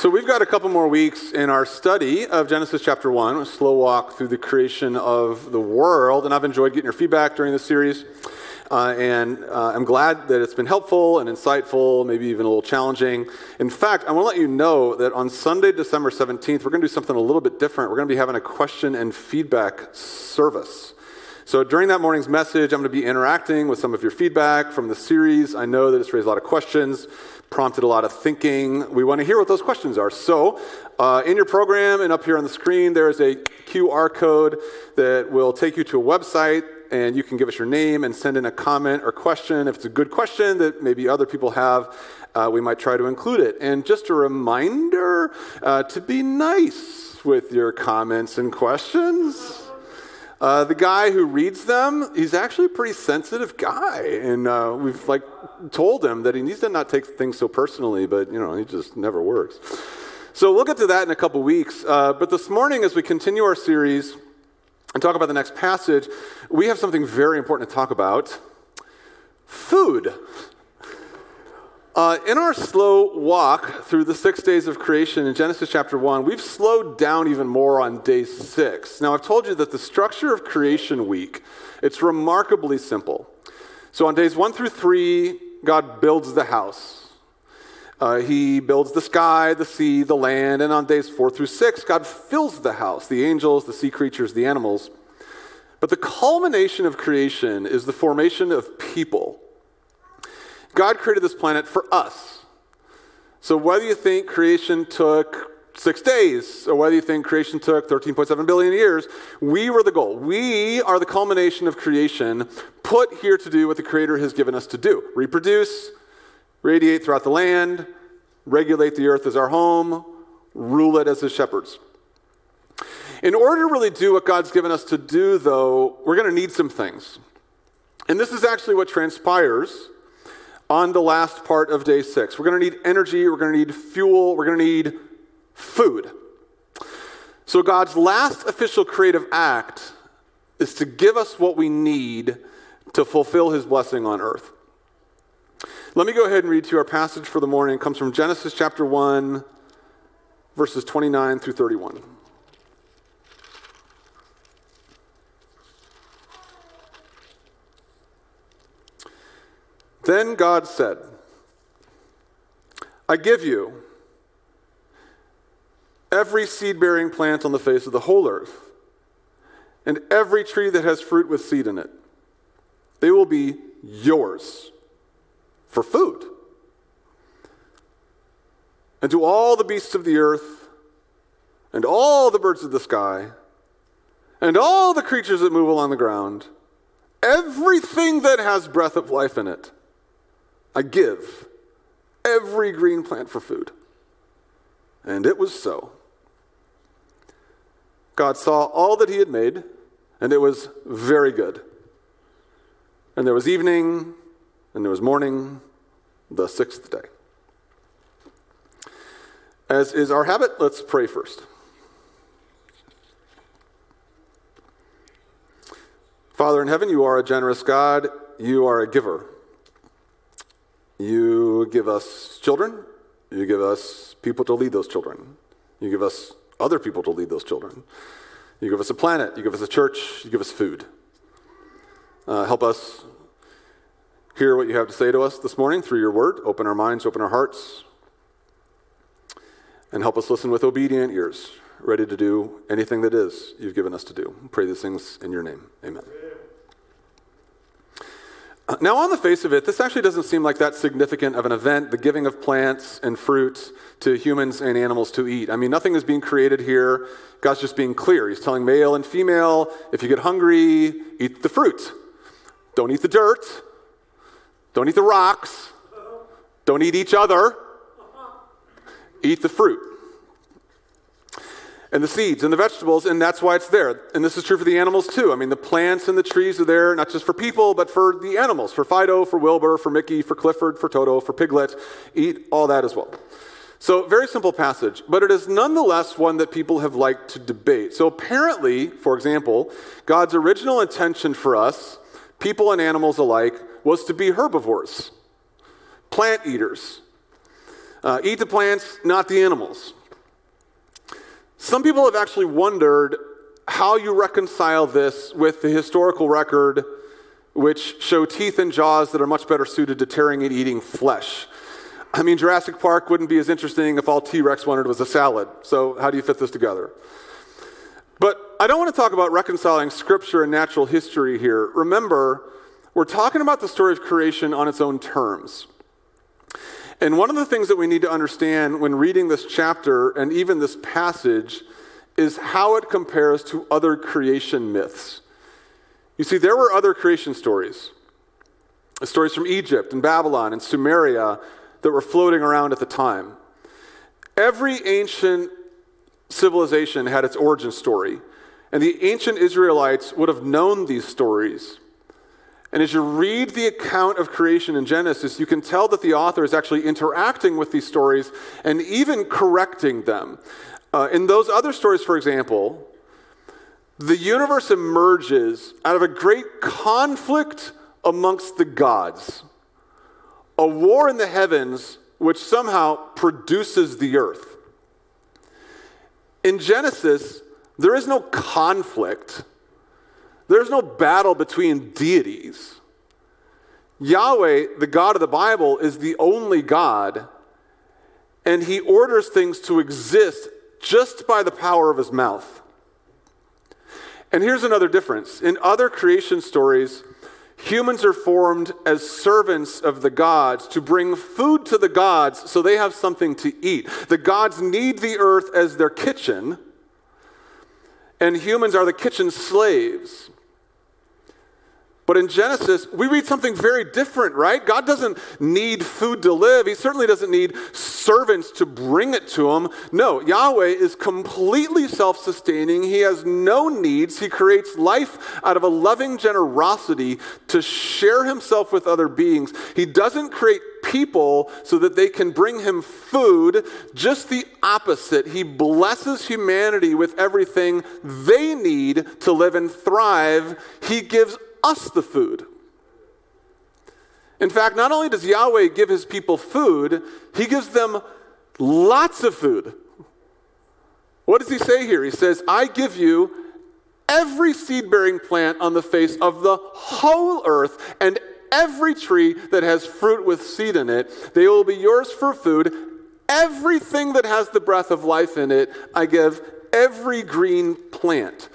So, we've got a couple more weeks in our study of Genesis chapter 1, a slow walk through the creation of the world. And I've enjoyed getting your feedback during this series. Uh, and uh, I'm glad that it's been helpful and insightful, maybe even a little challenging. In fact, I want to let you know that on Sunday, December 17th, we're going to do something a little bit different. We're going to be having a question and feedback service. So during that morning's message, I'm going to be interacting with some of your feedback from the series. I know that it's raised a lot of questions prompted a lot of thinking. We want to hear what those questions are. So, uh, in your program and up here on the screen, there is a QR code that will take you to a website, and you can give us your name and send in a comment or question. If it's a good question that maybe other people have, uh, we might try to include it. And just a reminder uh, to be nice with your comments and questions. Uh, the guy who reads them, he's actually a pretty sensitive guy, and uh, we've like told him that he needs to not take things so personally, but you know he just never works. So we'll get to that in a couple weeks. Uh, but this morning, as we continue our series and talk about the next passage, we have something very important to talk about: food. Uh, in our slow walk through the six days of creation in Genesis chapter 1, we've slowed down even more on day six. Now, I've told you that the structure of creation week, it's remarkably simple. So on days one through three, God builds the house. Uh, he builds the sky, the sea, the land, and on days four through six, God fills the house, the angels, the sea creatures, the animals. But the culmination of creation is the formation of people. God created this planet for us. So whether you think creation took six days, or whether you think creation took 13.7 billion years, we were the goal. We are the culmination of creation put here to do what the Creator has given us to do reproduce, radiate throughout the land, regulate the earth as our home, rule it as His shepherds. In order to really do what God's given us to do, though, we're going to need some things. And this is actually what transpires on the last part of day six. We're going to need energy, we're going to need fuel, we're going to need food. So, God's last official creative act is to give us what we need to fulfill his blessing on earth. Let me go ahead and read to you our passage for the morning. It comes from Genesis chapter 1, verses 29 through 31. Then God said, I give you every seed bearing plant on the face of the whole earth, and every tree that has fruit with seed in it. They will be yours for food. And to all the beasts of the earth, and all the birds of the sky, and all the creatures that move along the ground, everything that has breath of life in it I give every green plant for food. And it was so. God saw all that he had made, and it was very good. And there was evening, and there was morning, the sixth day. As is our habit, let's pray first. Father in heaven, you are a generous God. You are a giver. You give us children, you give us people to lead those children, you give us other people to lead those children. You give us a planet, you give us a church, you give us food. Uh, help us hear what you have to say to us this morning through your word. Open our minds, open our hearts, and help us listen with obedient ears, ready to do anything that is you've given us to do. Pray these things in your name. Amen. Now, on the face of it, this actually doesn't seem like that significant of an event, the giving of plants and fruit to humans and animals to eat. I mean, nothing is being created here. God's just being clear. He's telling male and female if you get hungry, eat the fruit. Don't eat the dirt. Don't eat the rocks. Don't eat each other. Eat the fruit and the seeds and the vegetables, and that's why it's there. And this is true for the animals too. I mean, the plants and the trees are there not just for people, but for the animals for Fido, for Wilbur, for Mickey, for Clifford, for Toto, for Piglet. Eat all that as well. So, very simple passage, but it is nonetheless one that people have liked to debate. So, apparently, for example, God's original intention for us, people and animals alike, was to be herbivores, plant eaters. Uh, eat the plants, not the animals. Some people have actually wondered how you reconcile this with the historical record, which show teeth and jaws that are much better suited to tearing and eating flesh. I mean, Jurassic Park wouldn't be as interesting if all T Rex wanted was a salad. So, how do you fit this together? But I don't want to talk about reconciling scripture and natural history here. Remember, we're talking about the story of creation on its own terms. And one of the things that we need to understand when reading this chapter and even this passage is how it compares to other creation myths. You see, there were other creation stories stories from Egypt and Babylon and Sumeria that were floating around at the time. Every ancient civilization had its origin story, and the ancient Israelites would have known these stories. And as you read the account of creation in Genesis, you can tell that the author is actually interacting with these stories and even correcting them. Uh, in those other stories, for example, the universe emerges out of a great conflict amongst the gods, a war in the heavens which somehow produces the earth. In Genesis, there is no conflict, there's no battle between deities. Yahweh, the God of the Bible, is the only God, and he orders things to exist just by the power of his mouth. And here's another difference. In other creation stories, humans are formed as servants of the gods to bring food to the gods so they have something to eat. The gods need the earth as their kitchen, and humans are the kitchen slaves. But in Genesis, we read something very different, right? God doesn't need food to live. He certainly doesn't need servants to bring it to him. No, Yahweh is completely self sustaining. He has no needs. He creates life out of a loving generosity to share himself with other beings. He doesn't create people so that they can bring him food. Just the opposite. He blesses humanity with everything they need to live and thrive. He gives us the food. In fact, not only does Yahweh give his people food, he gives them lots of food. What does he say here? He says, I give you every seed bearing plant on the face of the whole earth and every tree that has fruit with seed in it. They will be yours for food. Everything that has the breath of life in it, I give every green plant.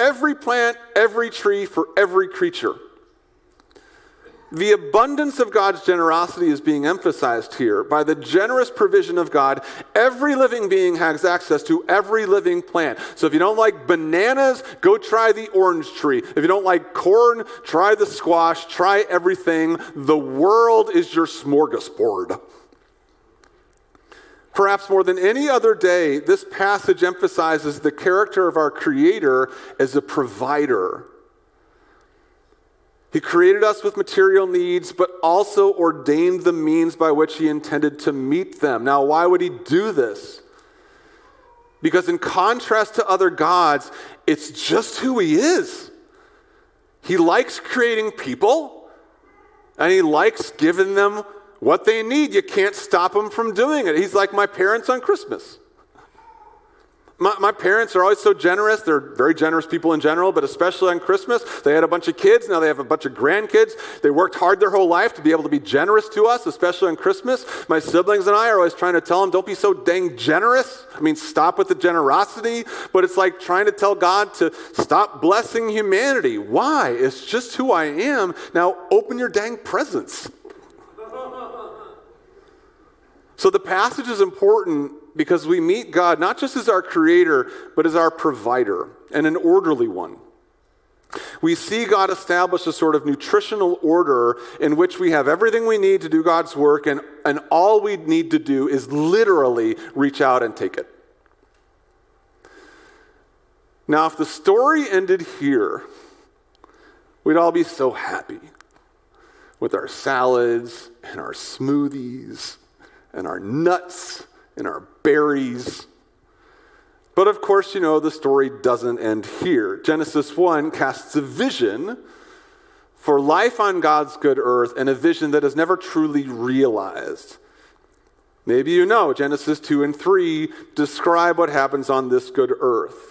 Every plant, every tree, for every creature. The abundance of God's generosity is being emphasized here. By the generous provision of God, every living being has access to every living plant. So if you don't like bananas, go try the orange tree. If you don't like corn, try the squash, try everything. The world is your smorgasbord. Perhaps more than any other day, this passage emphasizes the character of our Creator as a provider. He created us with material needs, but also ordained the means by which He intended to meet them. Now, why would He do this? Because, in contrast to other gods, it's just who He is. He likes creating people, and He likes giving them what they need, you can't stop them from doing it. He's like my parents on Christmas. My, my, parents are always so generous. They're very generous people in general, but especially on Christmas. They had a bunch of kids. Now they have a bunch of grandkids. They worked hard their whole life to be able to be generous to us, especially on Christmas. My siblings and I are always trying to tell them, don't be so dang generous. I mean, stop with the generosity. But it's like trying to tell God to stop blessing humanity. Why? It's just who I am. Now open your dang presents. So the passage is important because we meet God not just as our creator, but as our provider and an orderly one. We see God establish a sort of nutritional order in which we have everything we need to do God's work, and, and all we need to do is literally reach out and take it. Now, if the story ended here, we'd all be so happy with our salads and our smoothies and our nuts and our berries. But of course, you know, the story doesn't end here. Genesis 1 casts a vision for life on God's good earth and a vision that is never truly realized. Maybe you know Genesis 2 and 3 describe what happens on this good earth.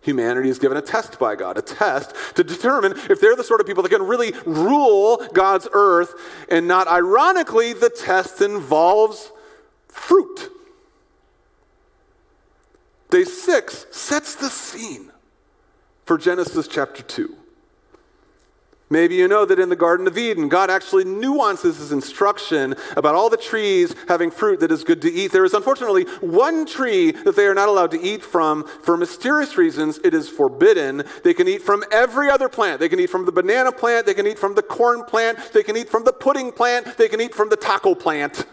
Humanity is given a test by God, a test to determine if they're the sort of people that can really rule God's earth. And not ironically, the test involves fruit. Day six sets the scene for Genesis chapter 2. Maybe you know that in the Garden of Eden, God actually nuances his instruction about all the trees having fruit that is good to eat. There is unfortunately one tree that they are not allowed to eat from. For mysterious reasons, it is forbidden. They can eat from every other plant. They can eat from the banana plant, they can eat from the corn plant, they can eat from the pudding plant, they can eat from the taco plant.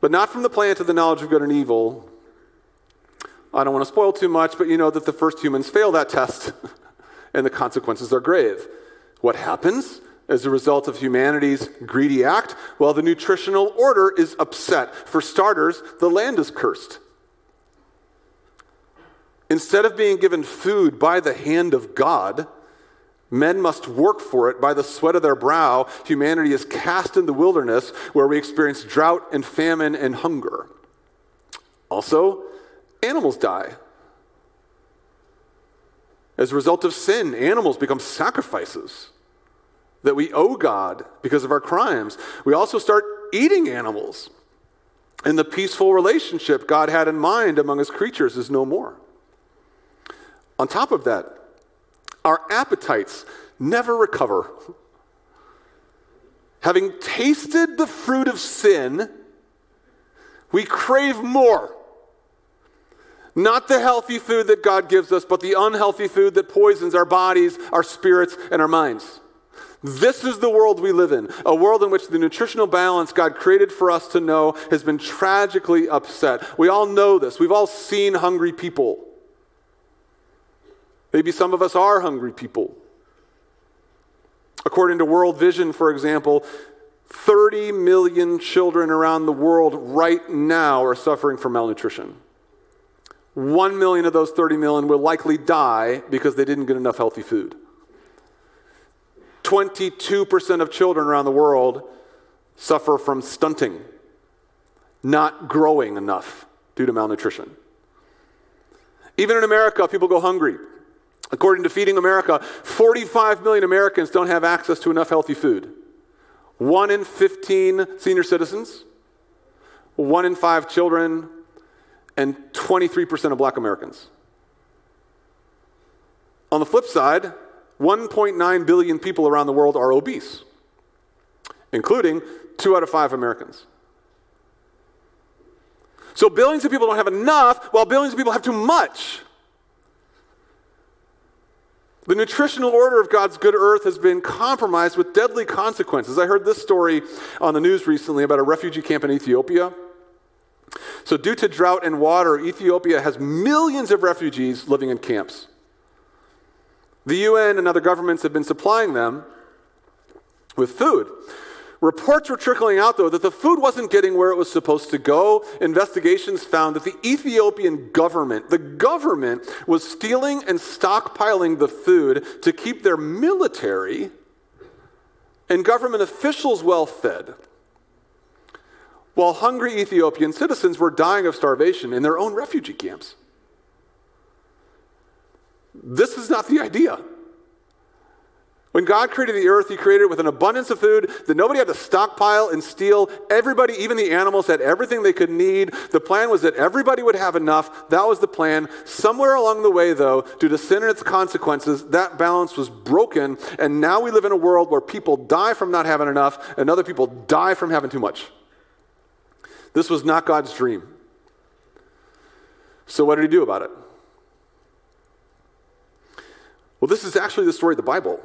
But not from the plant of the knowledge of good and evil. I don't want to spoil too much, but you know that the first humans fail that test. and the consequences are grave. What happens as a result of humanity's greedy act? Well, the nutritional order is upset. For starters, the land is cursed. Instead of being given food by the hand of God, men must work for it by the sweat of their brow. Humanity is cast in the wilderness where we experience drought and famine and hunger. Also, animals die. As a result of sin, animals become sacrifices that we owe God because of our crimes. We also start eating animals. And the peaceful relationship God had in mind among his creatures is no more. On top of that, our appetites never recover. Having tasted the fruit of sin, we crave more. Not the healthy food that God gives us, but the unhealthy food that poisons our bodies, our spirits, and our minds. This is the world we live in, a world in which the nutritional balance God created for us to know has been tragically upset. We all know this. We've all seen hungry people. Maybe some of us are hungry people. According to World Vision, for example, 30 million children around the world right now are suffering from malnutrition. 1 million of those 30 million will likely die because they didn't get enough healthy food. 22% of children around the world suffer from stunting, not growing enough due to malnutrition. Even in America, people go hungry. According to Feeding America, 45 million Americans don't have access to enough healthy food. One in 15 senior citizens, one in five children and 23% of black Americans. On the flip side, 1.9 billion people around the world are obese, including two out of five Americans. So billions of people don't have enough, while billions of people have too much. The nutritional order of God's good earth has been compromised with deadly consequences. I heard this story on the news recently about a refugee camp in Ethiopia so, due to drought and water, Ethiopia has millions of refugees living in camps. The UN and other governments have been supplying them with food. Reports were trickling out, though, that the food wasn't getting where it was supposed to go. Investigations found that the Ethiopian government, the government, was stealing and stockpiling the food to keep their military and government officials well fed while hungry Ethiopian citizens were dying of starvation in their own refugee camps. This is not the idea. When God created the earth, He created it with an abundance of food that nobody had to stockpile and steal. Everybody, even the animals, had everything they could need. The plan was that everybody would have enough. That was the plan. Somewhere along the way, though, due to sin and its consequences, that balance was broken. And now we live in a world where people die from not having enough, and other people die from having too much. This was not God's dream. So, what did he do about it? Well, this is actually the story of the Bible.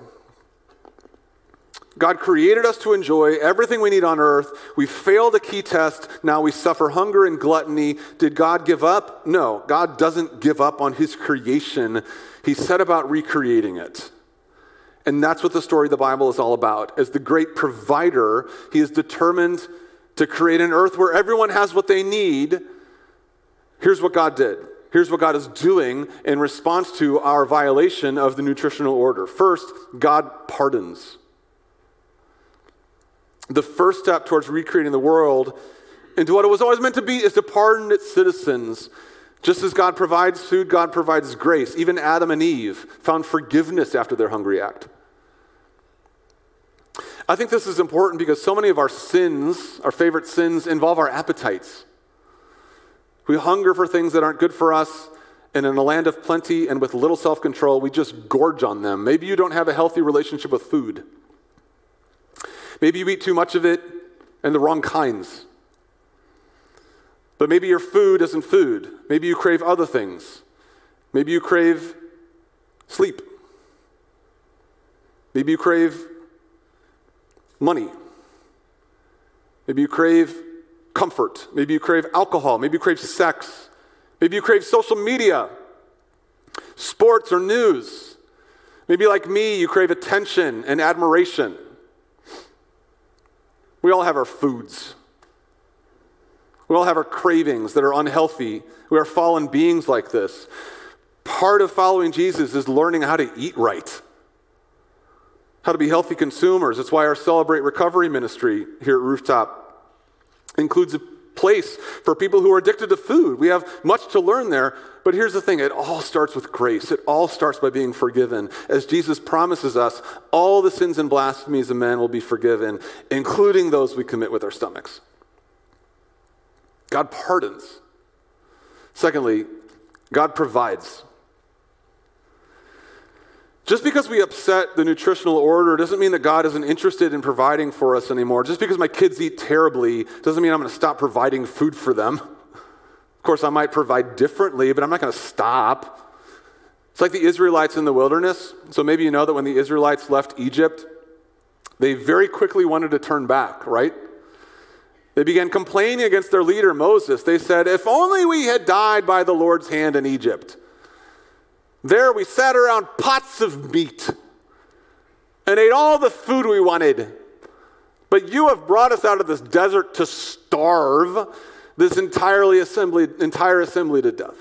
God created us to enjoy everything we need on earth. We failed a key test. Now we suffer hunger and gluttony. Did God give up? No, God doesn't give up on his creation. He set about recreating it. And that's what the story of the Bible is all about. As the great provider, he is determined to create an earth where everyone has what they need, here's what God did. Here's what God is doing in response to our violation of the nutritional order. First, God pardons. the first step towards recreating the world into what it was always meant to be is to pardon its citizens. Just as God provides food, God provides grace. Even Adam and Eve found forgiveness after their hungry act. I think this is important because so many of our sins, our favorite sins, involve our appetites. We hunger for things that aren't good for us, and in a land of plenty and with little self control, we just gorge on them. Maybe you don't have a healthy relationship with food. Maybe you eat too much of it and the wrong kinds. But maybe your food isn't food. Maybe you crave other things. Maybe you crave sleep. Maybe you crave money. Maybe you crave comfort. Maybe you crave alcohol. Maybe you crave sex. Maybe you crave social media, sports, or news. Maybe, like me, you crave attention and admiration. We all have our foods. We all have our cravings that are unhealthy. We are fallen beings like this. Part of following Jesus is learning how to eat right, how to be healthy consumers. That's why our Celebrate Recovery ministry here at Rooftop includes a place for people who are addicted to food. We have much to learn there, but here's the thing it all starts with grace. It all starts by being forgiven. As Jesus promises us, all the sins and blasphemies of men will be forgiven, including those we commit with our stomachs. God pardons. Secondly, God provides. Just because we upset the nutritional order doesn't mean that God isn't interested in providing for us anymore. Just because my kids eat terribly doesn't mean I'm going to stop providing food for them. Of course, I might provide differently, but I'm not going to stop. It's like the Israelites in the wilderness. So maybe you know that when the Israelites left Egypt, they very quickly wanted to turn back, right? They began complaining against their leader, Moses. They said, If only we had died by the Lord's hand in Egypt. There we sat around pots of meat and ate all the food we wanted. But you have brought us out of this desert to starve this entirely assembly, entire assembly to death.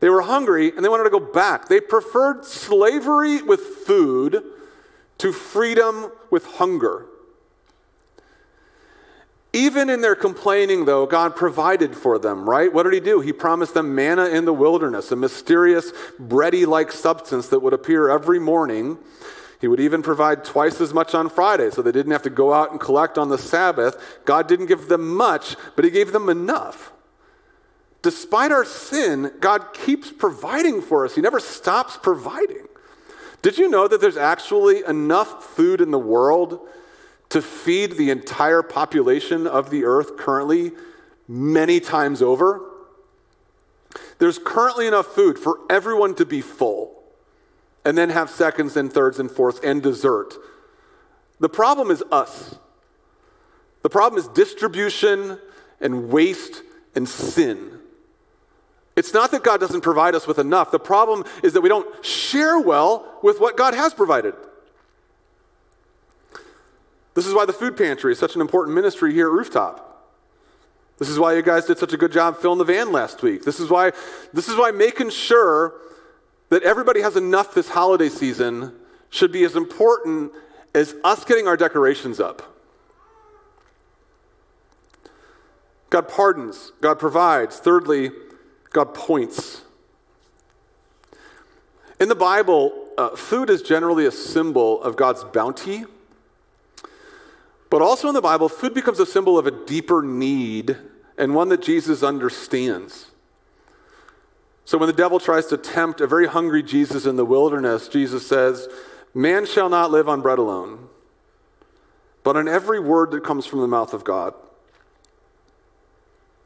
They were hungry and they wanted to go back. They preferred slavery with food to freedom with hunger. Even in their complaining, though, God provided for them, right? What did He do? He promised them manna in the wilderness, a mysterious, bready like substance that would appear every morning. He would even provide twice as much on Friday, so they didn't have to go out and collect on the Sabbath. God didn't give them much, but He gave them enough. Despite our sin, God keeps providing for us, He never stops providing. Did you know that there's actually enough food in the world to feed the entire population of the earth currently many times over. There's currently enough food for everyone to be full and then have seconds and thirds and fourths and dessert. The problem is us. The problem is distribution and waste and sin. It's not that God doesn't provide us with enough. The problem is that we don't share well with what God has provided. This is why the food pantry is such an important ministry here at Rooftop. This is why you guys did such a good job filling the van last week. This is why, this is why making sure that everybody has enough this holiday season should be as important as us getting our decorations up. God pardons, God provides. Thirdly, God points. In the Bible, uh, food is generally a symbol of God's bounty but also in the Bible, food becomes a symbol of a deeper need and one that Jesus understands. So when the devil tries to tempt a very hungry Jesus in the wilderness, Jesus says, Man shall not live on bread alone, but on every word that comes from the mouth of God.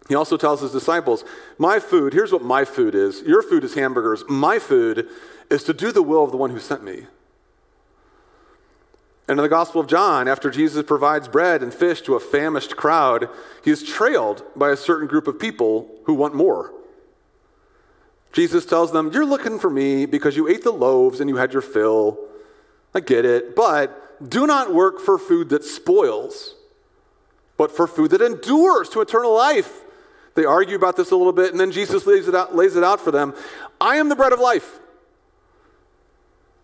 He also tells his disciples, My food, here's what my food is. Your food is hamburgers. My food is to do the will of the one who sent me. And in the Gospel of John, after Jesus provides bread and fish to a famished crowd, he is trailed by a certain group of people who want more. Jesus tells them, You're looking for me because you ate the loaves and you had your fill. I get it, but do not work for food that spoils, but for food that endures to eternal life. They argue about this a little bit, and then Jesus lays it out, lays it out for them. I am the bread of life.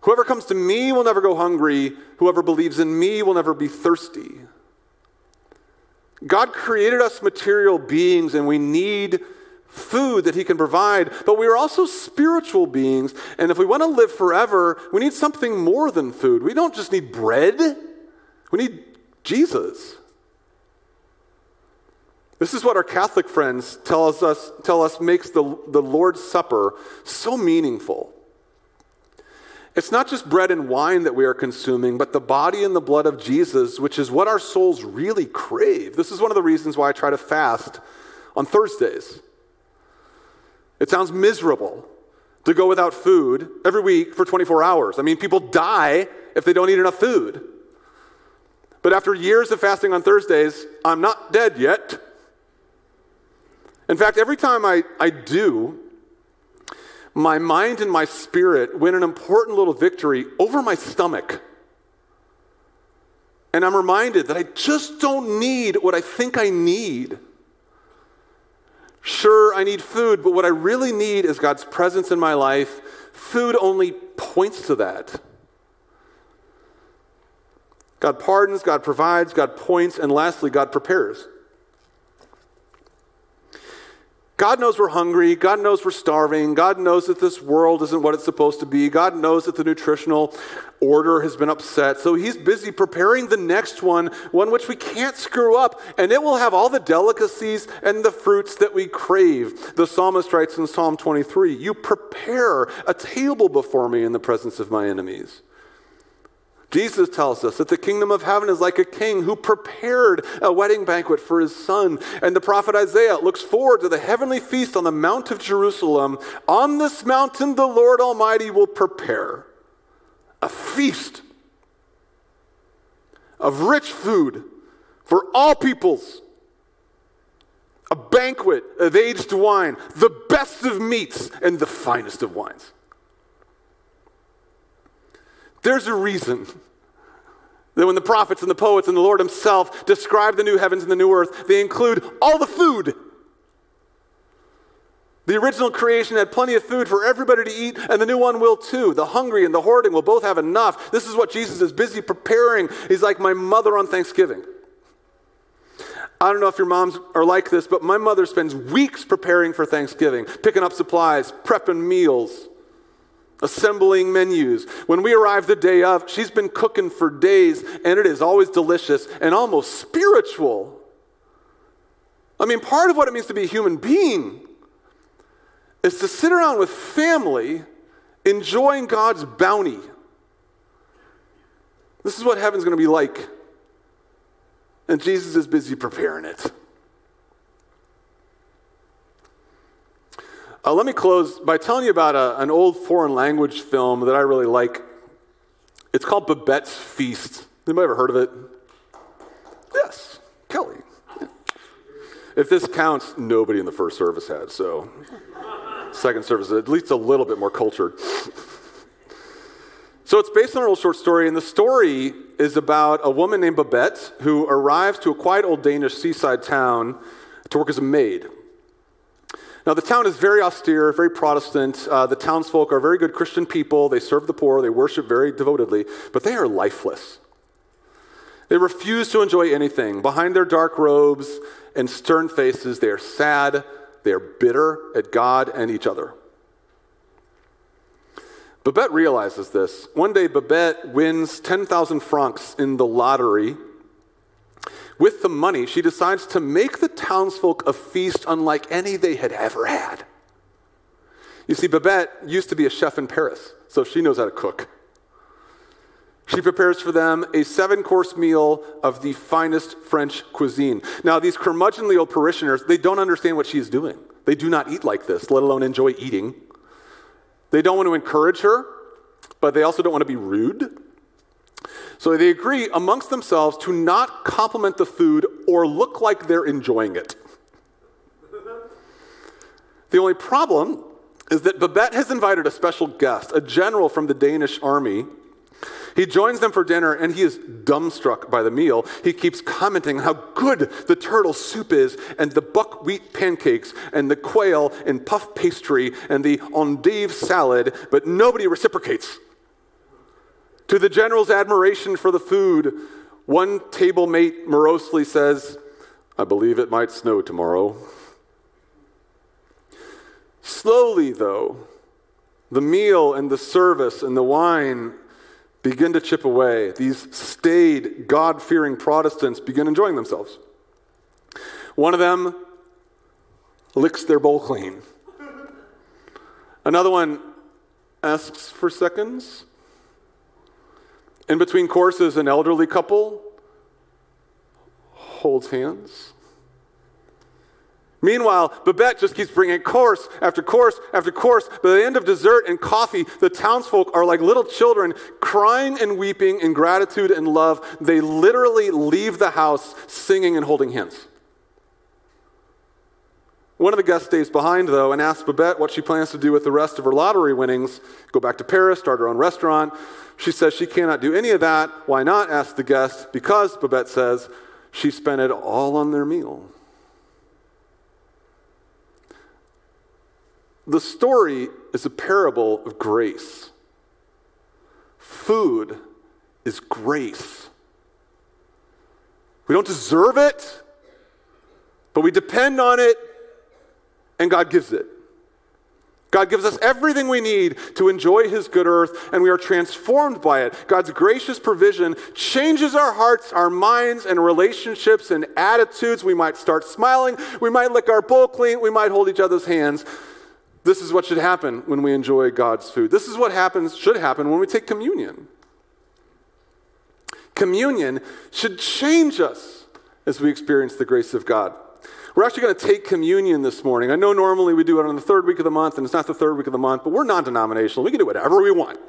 Whoever comes to me will never go hungry. Whoever believes in me will never be thirsty. God created us material beings and we need food that He can provide, but we are also spiritual beings. And if we want to live forever, we need something more than food. We don't just need bread, we need Jesus. This is what our Catholic friends tell us, tell us makes the, the Lord's Supper so meaningful. It's not just bread and wine that we are consuming, but the body and the blood of Jesus, which is what our souls really crave. This is one of the reasons why I try to fast on Thursdays. It sounds miserable to go without food every week for 24 hours. I mean, people die if they don't eat enough food. But after years of fasting on Thursdays, I'm not dead yet. In fact, every time I, I do, my mind and my spirit win an important little victory over my stomach. And I'm reminded that I just don't need what I think I need. Sure, I need food, but what I really need is God's presence in my life. Food only points to that. God pardons, God provides, God points, and lastly, God prepares. God knows we're hungry. God knows we're starving. God knows that this world isn't what it's supposed to be. God knows that the nutritional order has been upset. So he's busy preparing the next one, one which we can't screw up, and it will have all the delicacies and the fruits that we crave. The psalmist writes in Psalm 23 You prepare a table before me in the presence of my enemies. Jesus tells us that the kingdom of heaven is like a king who prepared a wedding banquet for his son. And the prophet Isaiah looks forward to the heavenly feast on the Mount of Jerusalem. On this mountain, the Lord Almighty will prepare a feast of rich food for all peoples, a banquet of aged wine, the best of meats, and the finest of wines. There's a reason that when the prophets and the poets and the Lord Himself describe the new heavens and the new earth, they include all the food. The original creation had plenty of food for everybody to eat, and the new one will too. The hungry and the hoarding will both have enough. This is what Jesus is busy preparing. He's like my mother on Thanksgiving. I don't know if your moms are like this, but my mother spends weeks preparing for Thanksgiving, picking up supplies, prepping meals assembling menus. When we arrive the day of, she's been cooking for days, and it is always delicious and almost spiritual. I mean, part of what it means to be a human being is to sit around with family enjoying God's bounty. This is what heaven's going to be like. And Jesus is busy preparing it. Uh, let me close by telling you about a, an old foreign language film that I really like. It's called Babette's Feast. Anybody ever heard of it? Yes, Kelly. If this counts, nobody in the first service had, so second service at least a little bit more cultured. So it's based on an old short story, and the story is about a woman named Babette who arrives to a quiet old Danish seaside town to work as a maid. Now, the town is very austere, very Protestant. Uh, the townsfolk are very good Christian people. They serve the poor, they worship very devotedly, but they are lifeless. They refuse to enjoy anything. Behind their dark robes and stern faces, they are sad, they are bitter at God and each other. Babette realizes this. One day, Babette wins 10,000 francs in the lottery with the money, she decides to make the townsfolk a feast unlike any they had ever had. You see, Babette used to be a chef in Paris, so she knows how to cook. She prepares for them a seven course meal of the finest French cuisine. Now, these curmudgeonly old parishioners, they don't understand what she's doing. They do not eat like this, let alone enjoy eating. They don't want to encourage her, but they also don't want to be rude. So they agree amongst themselves to not compliment the food or look like they're enjoying it. The only problem is that Babette has invited a special guest, a general from the Danish army. He joins them for dinner and he is dumbstruck by the meal. He keeps commenting how good the turtle soup is, and the buckwheat pancakes, and the quail and puff pastry, and the endive salad, but nobody reciprocates. To the general's admiration for the food, one table mate morosely says, I believe it might snow tomorrow. Slowly, though, the meal and the service and the wine begin to chip away. These staid, God fearing Protestants begin enjoying themselves. One of them licks their bowl clean. Another one asks for seconds. In between courses, an elderly couple holds hands. Meanwhile, Babette just keeps bringing course after course after course. By the end of dessert and coffee, the townsfolk are like little children, crying and weeping in gratitude and love. They literally leave the house singing and holding hands. One of the guests stays behind, though, and asks Babette what she plans to do with the rest of her lottery winnings go back to Paris, start her own restaurant. She says she cannot do any of that. Why not? asks the guest. Because, Babette says, she spent it all on their meal. The story is a parable of grace. Food is grace. We don't deserve it, but we depend on it, and God gives it. God gives us everything we need to enjoy His good earth, and we are transformed by it. God's gracious provision changes our hearts, our minds, and relationships and attitudes. We might start smiling, we might lick our bowl clean, we might hold each other's hands. This is what should happen when we enjoy God's food. This is what happens, should happen when we take communion. Communion should change us as we experience the grace of God. We're actually going to take communion this morning. I know normally we do it on the third week of the month, and it's not the third week of the month, but we're non denominational. We can do whatever we want.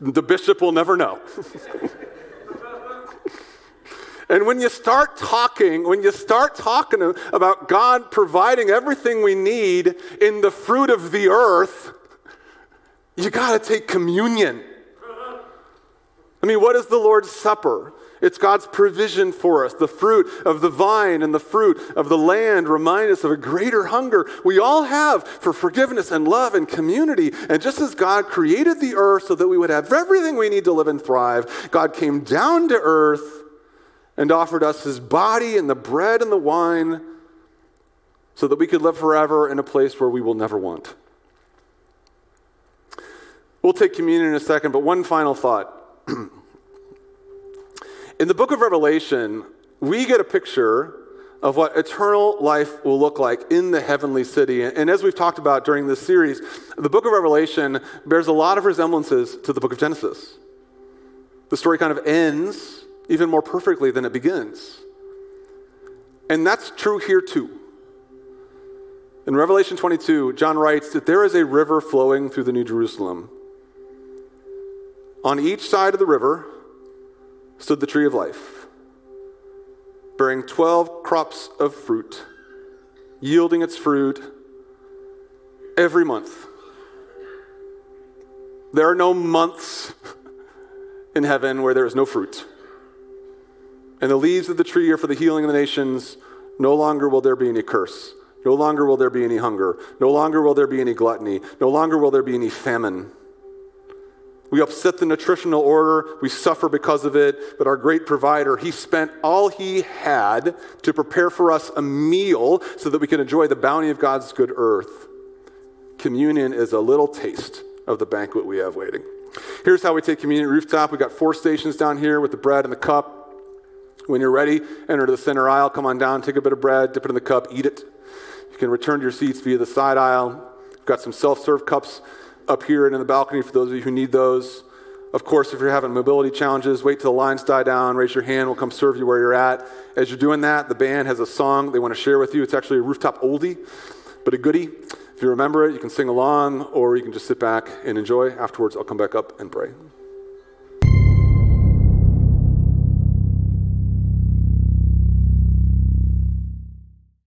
the bishop will never know. And when you start talking, when you start talking about God providing everything we need in the fruit of the earth, you got to take communion. I mean, what is the Lord's Supper? It's God's provision for us. The fruit of the vine and the fruit of the land remind us of a greater hunger we all have for forgiveness and love and community. And just as God created the earth so that we would have everything we need to live and thrive, God came down to earth and offered us his body and the bread and the wine so that we could live forever in a place where we will never want. We'll take communion in a second, but one final thought. in the book of Revelation, we get a picture of what eternal life will look like in the heavenly city. And as we've talked about during this series, the book of Revelation bears a lot of resemblances to the book of Genesis. The story kind of ends even more perfectly than it begins. And that's true here too. In Revelation 22, John writes that there is a river flowing through the New Jerusalem. On each side of the river stood the tree of life, bearing 12 crops of fruit, yielding its fruit every month. There are no months in heaven where there is no fruit. And the leaves of the tree are for the healing of the nations. No longer will there be any curse. No longer will there be any hunger. No longer will there be any gluttony. No longer will there be any famine. We upset the nutritional order. We suffer because of it. But our great provider, he spent all he had to prepare for us a meal so that we can enjoy the bounty of God's good earth. Communion is a little taste of the banquet we have waiting. Here's how we take communion rooftop. We've got four stations down here with the bread and the cup. When you're ready, enter the center aisle, come on down, take a bit of bread, dip it in the cup, eat it. You can return to your seats via the side aisle. We've got some self serve cups up here and in the balcony for those of you who need those. Of course, if you're having mobility challenges, wait till the lines die down, raise your hand, we'll come serve you where you're at. As you're doing that, the band has a song they want to share with you. It's actually a rooftop oldie, but a goodie. If you remember it, you can sing along or you can just sit back and enjoy. Afterwards, I'll come back up and pray.